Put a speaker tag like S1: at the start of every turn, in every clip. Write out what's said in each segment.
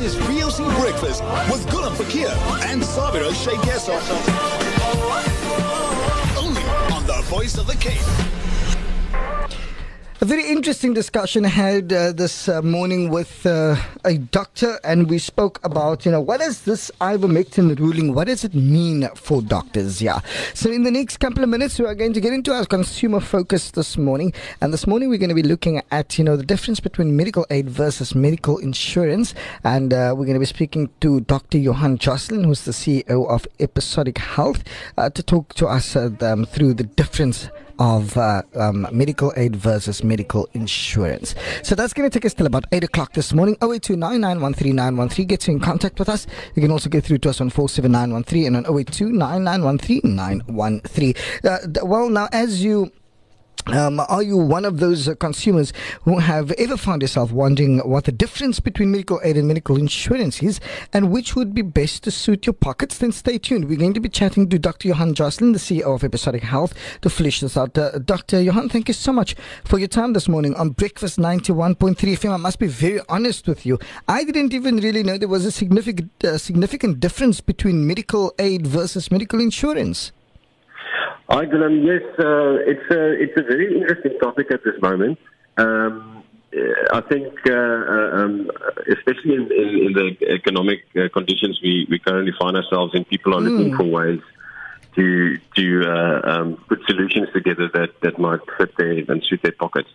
S1: This is VOC Breakfast with Gulam Fakir and Sabira Sheikh. Only on the Voice of the Cape.
S2: A very interesting discussion I had uh, this uh, morning with uh, a doctor, and we spoke about, you know, what is this ivermectin ruling? What does it mean for doctors? Yeah. So, in the next couple of minutes, we are going to get into our consumer focus this morning. And this morning, we're going to be looking at, you know, the difference between medical aid versus medical insurance. And uh, we're going to be speaking to Dr. Johan Josling, who's the CEO of Episodic Health, uh, to talk to us uh, um, through the difference of uh, um, medical aid versus medical insurance. So that's going to take us till about 8 o'clock this morning. 0829913913 gets you in contact with us. You can also get through to us on 47913 and on 0829913913. Uh, well, now, as you um, are you one of those uh, consumers who have ever found yourself wondering what the difference between medical aid and medical insurance is and which would be best to suit your pockets? Then stay tuned. We're going to be chatting to Dr. Johan Josling, the CEO of Episodic Health, to flesh this out. Uh, Dr. Johan, thank you so much for your time this morning on Breakfast 91.3 FM. I must be very honest with you. I didn't even really know there was a significant, uh, significant difference between medical aid versus medical insurance.
S3: Hi, Gulam. Yes, uh, it's a it's a very interesting topic at this moment. Um, I think, uh, uh, um, especially in, in, in, the economic uh, conditions we, we currently find ourselves in, people are looking mm. for ways to to uh, um, put solutions together that, that might fit their and suit their pockets.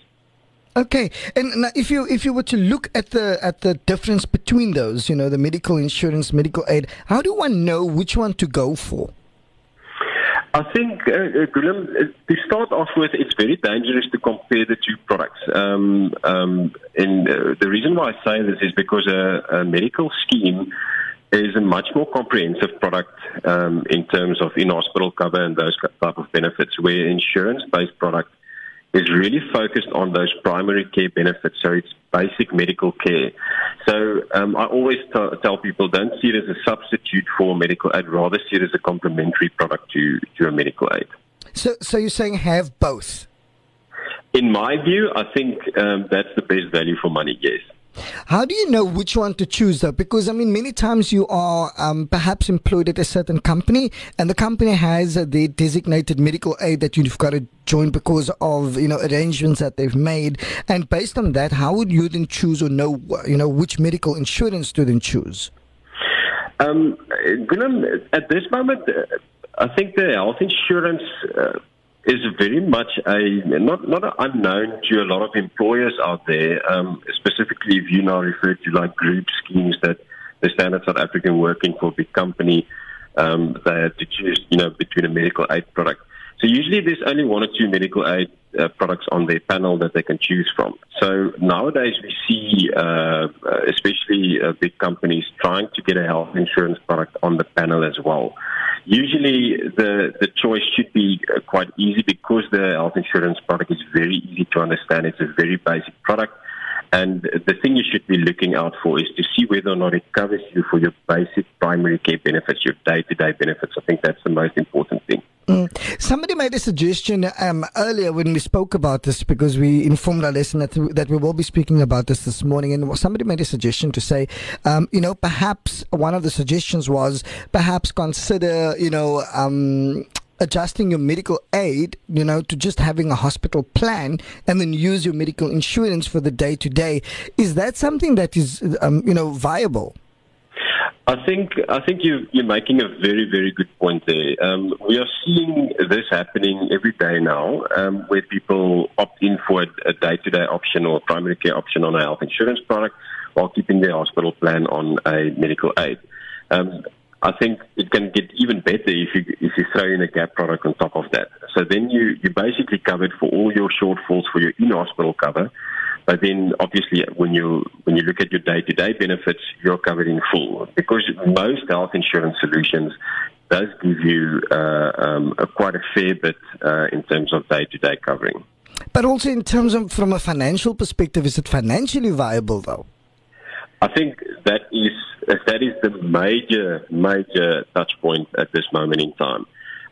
S2: Okay, and now if you if you were to look at the at the difference between those, you know, the medical insurance, medical aid, how do one know which one to go for?
S3: I think, uh, Gulam, to start off with, it's very dangerous to compare the two products. Um, um, and uh, the reason why I say this is because a, a medical scheme is a much more comprehensive product um, in terms of in-hospital cover and those type of benefits, where insurance-based product is really focused on those primary care benefits. So it's basic medical care. So um, I always t- tell people don't see it as a substitute for medical aid, rather see it as a complementary product to, to a medical aid.
S2: So, so you're saying have both?
S3: In my view, I think um, that's the best value for money, yes.
S2: How do you know which one to choose, though? Because I mean, many times you are um, perhaps employed at a certain company, and the company has uh, the designated medical aid that you've got to join because of you know arrangements that they've made. And based on that, how would you then choose or know you know which medical insurance to then choose?
S3: Um, at this moment, uh, I think the health insurance. Uh, is very much a not not an unknown to a lot of employers out there. Um, specifically, if you now refer to like group schemes that the Standard South African working for a big company, um, they had to choose, you know, between a medical aid product. So usually there's only one or two medical aid uh, products on their panel that they can choose from. So nowadays we see, uh, especially uh, big companies trying to get a health insurance product on the panel as well. Usually, the, the choice should be uh, quite easy because the health insurance product is very easy to understand. It's a very basic product. And the thing you should be looking out for is to see whether or not it covers you for your basic primary care benefits, your day to day benefits. I think that's the most important thing.
S2: Mm. Somebody made a suggestion um, earlier when we spoke about this because we informed our listeners that, that we will be speaking about this this morning. And somebody made a suggestion to say, um, you know, perhaps one of the suggestions was perhaps consider, you know, um, adjusting your medical aid, you know, to just having a hospital plan and then use your medical insurance for the day to day. Is that something that is, um, you know, viable?
S3: I think I think you, you're making a very very good point there. Um, we are seeing this happening every day now, um, where people opt in for a day to day option or primary care option on a health insurance product, while keeping their hospital plan on a medical aid. Um, I think it can get even better if you if you throw in a gap product on top of that. So then you you're basically covered for all your shortfalls for your in hospital cover but then, obviously, when you when you look at your day-to-day benefits, you're covered in full because most health insurance solutions does give you uh, um, a, quite a fair bit uh, in terms of day-to-day covering.
S2: But also in terms of from a financial perspective, is it financially viable though?
S3: I think that is that is the major major touch point at this moment in time.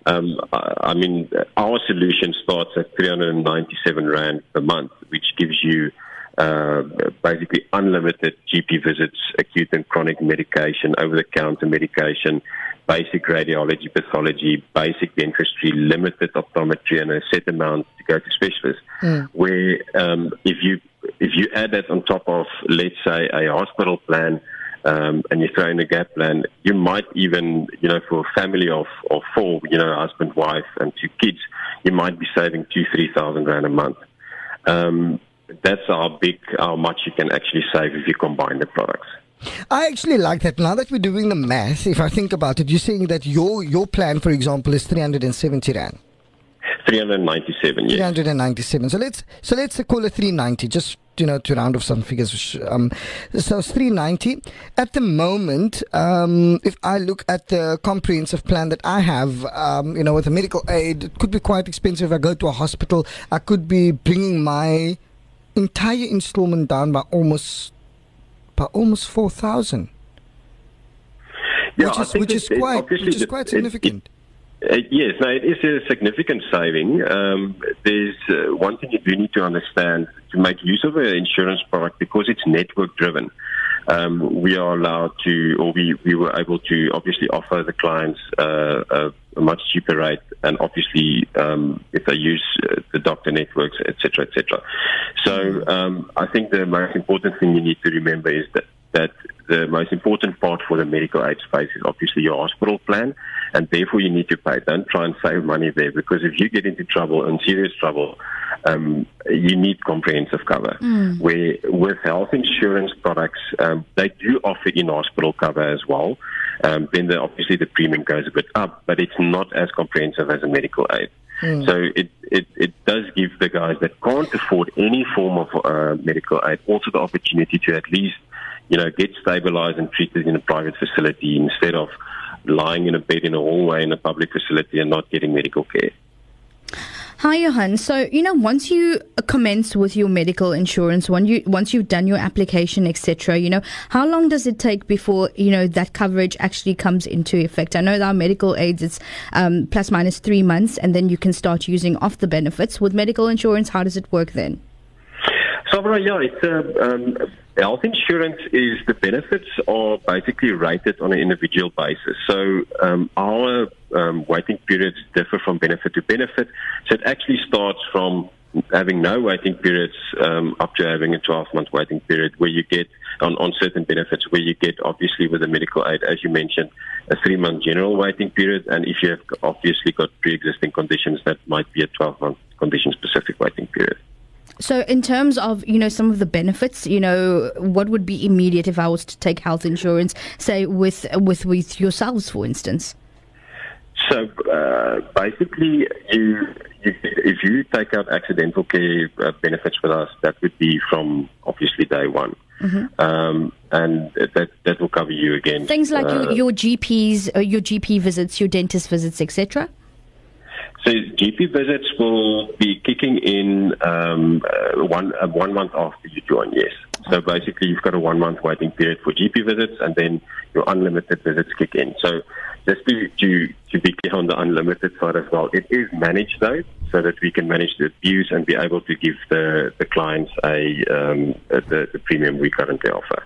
S3: Um, I mean, our solution starts at 397 rand per month, which gives you uh, basically unlimited GP visits, acute and chronic medication, over-the-counter medication, basic radiology, pathology, basic dentistry, limited optometry, and a set amount to go to specialists. Mm. Where um, if you if you add that on top of, let's say, a hospital plan. Um, and you throw in a gap plan, you might even, you know, for a family of, of four, you know, husband, wife, and two kids, you might be saving two, three thousand rand a month. Um, that's how big, how much you can actually save if you combine the products.
S2: I actually like that. Now that we're doing the math, if I think about it, you're saying that your your plan, for example, is 370 rand.
S3: 397, yes.
S2: 397. So let's so let's call it 390, just you know to round off some figures. Um, so it's 390 at the moment. Um, if I look at the comprehensive plan that I have, um, you know, with a medical aid, it could be quite expensive. If I go to a hospital, I could be bringing my entire installment down by almost by almost four thousand.
S3: Yeah,
S2: which is, which is quite which is quite significant.
S3: It, it, uh, yes, no, it is a significant saving. Um, there's uh, one thing you do need to understand to make use of an insurance product because it's network driven. Um, we are allowed to, or we, we were able to obviously offer the clients uh, a, much cheaper rate, and obviously um, if they use uh, the doctor networks, etc., etc. So um, I think the most important thing you need to remember is that that the most important part for the medical aid space is obviously your hospital plan, and therefore you need to pay. Don't try and save money there because if you get into trouble and serious trouble, um, you need comprehensive cover. Mm. Where with health insurance products, um, they do offer in hospital cover as well. Um, then the, obviously the premium goes a bit up, but it's not as comprehensive as a medical aid. Mm. So it, it, it does give the guys that can't afford any form of uh, medical aid also the opportunity to at least you know, get stabilized and treated in a private facility instead of lying in a bed in a hallway in a public facility and not getting medical care.
S4: Hi, Johan. So, you know, once you commence with your medical insurance, when you once you've done your application, etc., you know, how long does it take before you know that coverage actually comes into effect? I know that our medical aids it's um, plus minus three months, and then you can start using off the benefits. With medical insurance, how does it work then?
S3: So, yeah, it's uh, um, Health insurance is the benefits are basically rated on an individual basis. So um, our um, waiting periods differ from benefit to benefit. So it actually starts from having no waiting periods um, up to having a 12 month waiting period where you get on, on certain benefits where you get obviously with the medical aid, as you mentioned, a three month general waiting period. And if you have obviously got pre existing conditions, that might be a 12 month condition specific waiting period.
S4: So, in terms of you know some of the benefits, you know, what would be immediate if I was to take health insurance, say with with with yourselves, for instance?
S3: So uh, basically, you, if you take out accidental care uh, benefits with us, that would be from obviously day one. Mm-hmm. Um, and that that will cover you again.
S4: Things like uh, your, your GPs, uh, your GP visits, your dentist visits, etc.
S3: So GP visits will be kicking in um, uh, one uh, one month after you join. Yes. So basically, you've got a one month waiting period for GP visits, and then your unlimited visits kick in. So just to to to be clear on the unlimited side as well, it is managed though, so that we can manage the abuse and be able to give the the clients a um, the, the premium we currently offer.